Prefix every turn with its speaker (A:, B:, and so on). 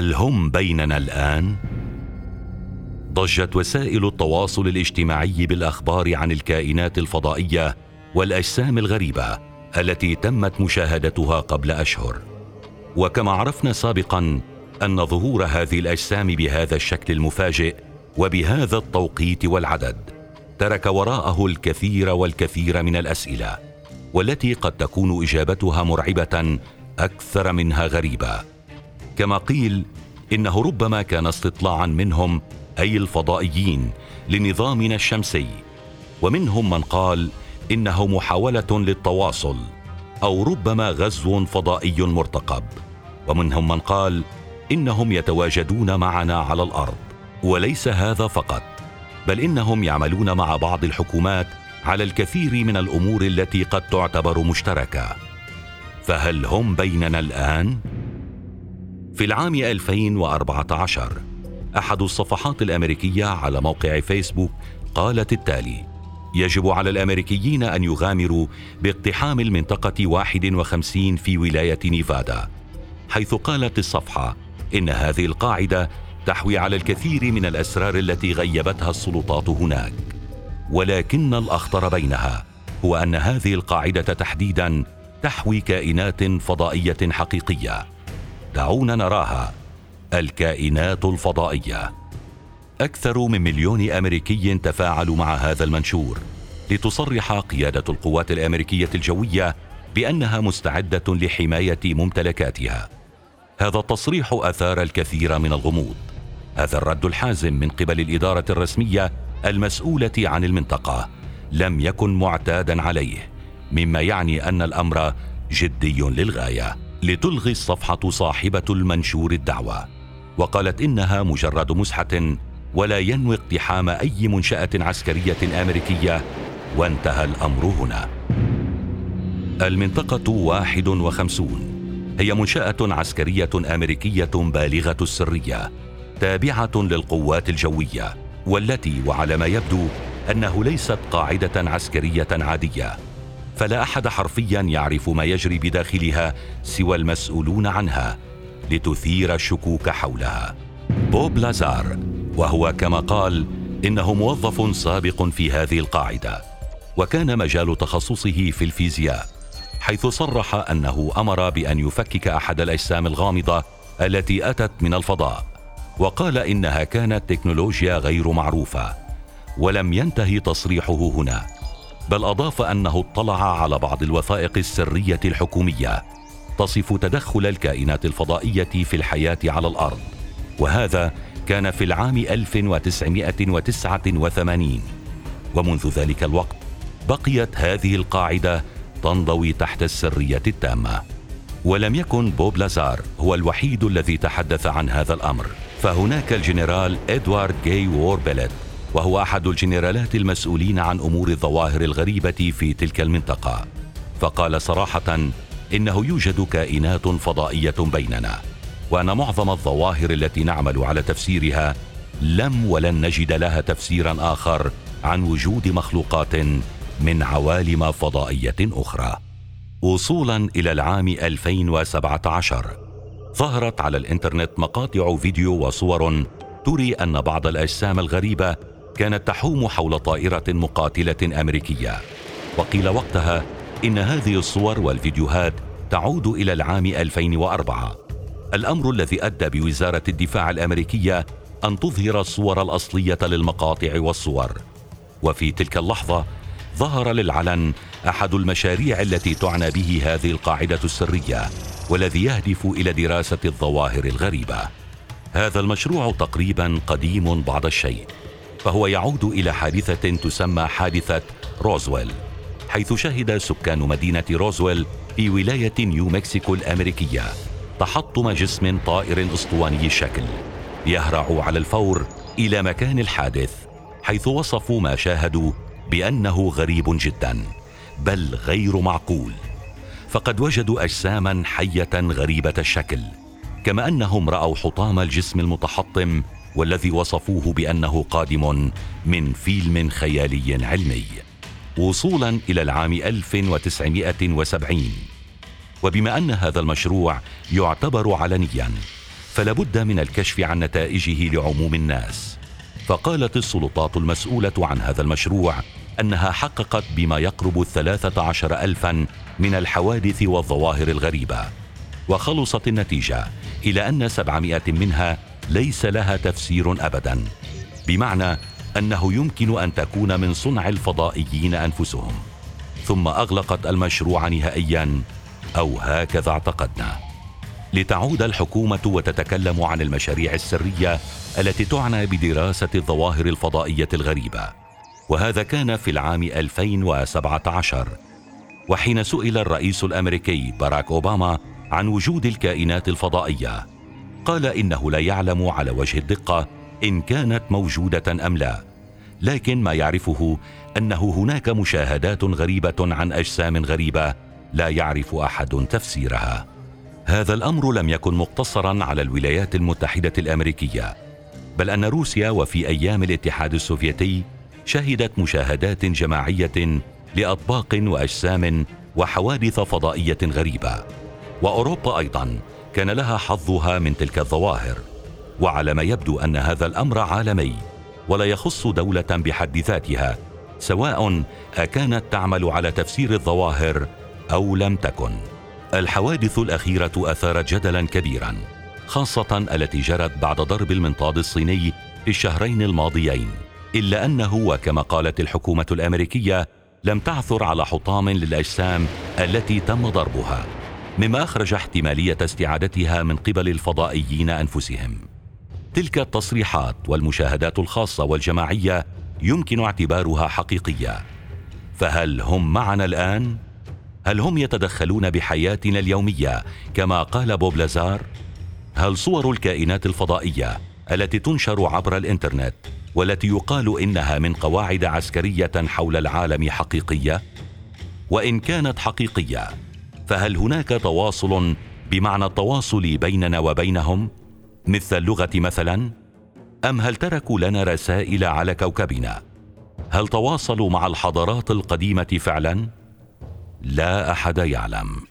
A: هل هم بيننا الآن؟ ضجت وسائل التواصل الاجتماعي بالأخبار عن الكائنات الفضائية والأجسام الغريبة التي تمت مشاهدتها قبل أشهر. وكما عرفنا سابقا أن ظهور هذه الأجسام بهذا الشكل المفاجئ وبهذا التوقيت والعدد ترك وراءه الكثير والكثير من الأسئلة والتي قد تكون إجابتها مرعبة أكثر منها غريبة. كما قيل إنه ربما كان استطلاعا منهم أي الفضائيين لنظامنا الشمسي. ومنهم من قال إنه محاولة للتواصل أو ربما غزو فضائي مرتقب. ومنهم من قال إنهم يتواجدون معنا على الأرض وليس هذا فقط بل إنهم يعملون مع بعض الحكومات على الكثير من الأمور التي قد تعتبر مشتركة. فهل هم بيننا الآن؟ في العام 2014 أحد الصفحات الأمريكية على موقع فيسبوك قالت التالي يجب على الأمريكيين أن يغامروا باقتحام المنطقة 51 في ولاية نيفادا حيث قالت الصفحة إن هذه القاعدة تحوي على الكثير من الأسرار التي غيبتها السلطات هناك. ولكن الأخطر بينها هو أن هذه القاعدة تحديدا تحوي كائنات فضائية حقيقية. دعونا نراها الكائنات الفضائية. أكثر من مليون أمريكي تفاعلوا مع هذا المنشور لتصرح قيادة القوات الأمريكية الجوية بأنها مستعدة لحماية ممتلكاتها. هذا التصريح أثار الكثير من الغموض. هذا الرد الحازم من قبل الإدارة الرسمية المسؤولة عن المنطقة لم يكن معتادا عليه مما يعني أن الأمر جدي للغاية. لتلغي الصفحة صاحبة المنشور الدعوة. وقالت إنها مجرد مسحة ولا ينوي اقتحام أي منشأة عسكرية أمريكية وانتهى الأمر هنا. واحد وخمسون. هي منشأة عسكرية أمريكية بالغة السرية تابعة للقوات الجوية والتي وعلى ما يبدو أنه ليست قاعدة عسكرية عادية. فلا أحد حرفيا يعرف ما يجري بداخلها سوى المسؤولون عنها لتثير الشكوك حولها. بوب لازار وهو كما قال إنه موظف سابق في هذه القاعدة وكان مجال تخصصه في الفيزياء حيث صرح أنه أمر بأن يفكك أحد الأجسام الغامضة التي أتت من الفضاء وقال إنها كانت تكنولوجيا غير معروفة ولم ينتهي تصريحه هنا. بل أضاف أنه اطلع على بعض الوثائق السرية الحكومية تصف تدخل الكائنات الفضائية في الحياة على الأرض. وهذا كان في العام 1989 ومنذ ذلك الوقت بقيت هذه القاعدة تنضوي تحت السرية التامة. ولم يكن بوب لازار هو الوحيد الذي تحدث عن هذا الأمر. فهناك الجنرال إدوارد جاي ووربلت وهو أحد الجنرالات المسؤولين عن أمور الظواهر الغريبة في تلك المنطقة. فقال صراحة إنه يوجد كائنات فضائية بيننا وأن معظم الظواهر التي نعمل على تفسيرها لم ولن نجد لها تفسيرا آخر عن وجود مخلوقات من عوالم فضائية أخرى. وصولا إلى العام 2017 ظهرت على الإنترنت مقاطع فيديو وصور تري أن بعض الأجسام الغريبة كانت تحوم حول طائرة مقاتلة أمريكية. وقيل وقتها إن هذه الصور والفيديوهات تعود إلى العام 2004 الأمر الذي أدى بوزارة الدفاع الأمريكية أن تظهر الصور الأصلية للمقاطع والصور. وفي تلك اللحظة ظهر للعلن أحد المشاريع التي تعنى به هذه القاعدة السرية والذي يهدف إلى دراسة الظواهر الغريبة. هذا المشروع تقريبا قديم بعض الشيء. فهو يعود إلى حادثة تسمى حادثة روزويل حيث شهد سكان مدينة روزويل في ولاية نيو مكسيكو الأمريكية تحطم جسم طائر أسطواني الشكل يهرع على الفور إلى مكان الحادث حيث وصفوا ما شاهدوا بأنه غريب جدا بل غير معقول. فقد وجدوا اجساما حية غريبة الشكل كما أنهم رأوا حطام الجسم المتحطم والذي وصفوه بأنه قادم من فيلم خيالي علمي وصولا إلى العام 1970 وبما أن هذا المشروع يعتبر علنيا فلابد من الكشف عن نتائجه لعموم الناس. فقالت السلطات المسؤولة عن هذا المشروع أنها حققت بما يقرب الثلاثة عشر ألفا من الحوادث والظواهر الغريبة. وخلصت النتيجة إلى أن سبعمائة منها ليس لها تفسير أبدا بمعنى أنه يمكن أن تكون من صنع الفضائيين أنفسهم. ثم أغلقت المشروع نهائيا أو هكذا اعتقدنا. لتعود الحكومة وتتكلم عن المشاريع السرية التي تعنى بدراسة الظواهر الفضائية الغريبة. وهذا كان في العام 2017 وحين سئل الرئيس الأمريكي باراك أوباما عن وجود الكائنات الفضائية. قال إنه لا يعلم على وجه الدقة إن كانت موجودة أم لا لكن ما يعرفه أنه هناك مشاهدات غريبة عن أجسام غريبة لا يعرف أحد تفسيرها. هذا الأمر لم يكن مقتصرا على الولايات المتحدة الأمريكية بل أن روسيا وفي أيام الاتحاد السوفيتي شهدت مشاهدات جماعية لأطباق وأجسام وحوادث فضائية غريبة. وأوروبا أيضا كان لها حظها من تلك الظواهر وعلى ما يبدو أن هذا الأمر عالمي ولا يخص دولة بحد ذاتها سواء أكانت تعمل على تفسير الظواهر أو لم تكن. الحوادث الأخيرة اثارت جدلا كبيرا خاصة التي جرت بعد ضرب المنطاد الصيني في الشهرين الماضيين إلا أنه وكما قالت الحكومة الأمريكية لم تعثر على حطام للأجسام التي تم ضربها. مما أخرج احتمالية استعادتها من قبل الفضائيين أنفسهم. تلك التصريحات والمشاهدات الخاصة والجماعية يمكن اعتبارها حقيقية. فهل هم معنا الآن؟ هل هم يتدخلون بحياتنا اليومية كما قال بوب لازار؟ هل صور الكائنات الفضائية التي تنشر عبر الإنترنت والتي يقال إنها من قواعد عسكرية حول العالم حقيقية؟ وإن كانت حقيقية فهل هناك تواصل بمعنى التواصل بيننا وبينهم؟ مثل اللغة مثلا؟ أم هل تركوا لنا رسائل على كوكبنا؟ هل تواصلوا مع الحضارات القديمة فعلا؟ لا أحد يعلم.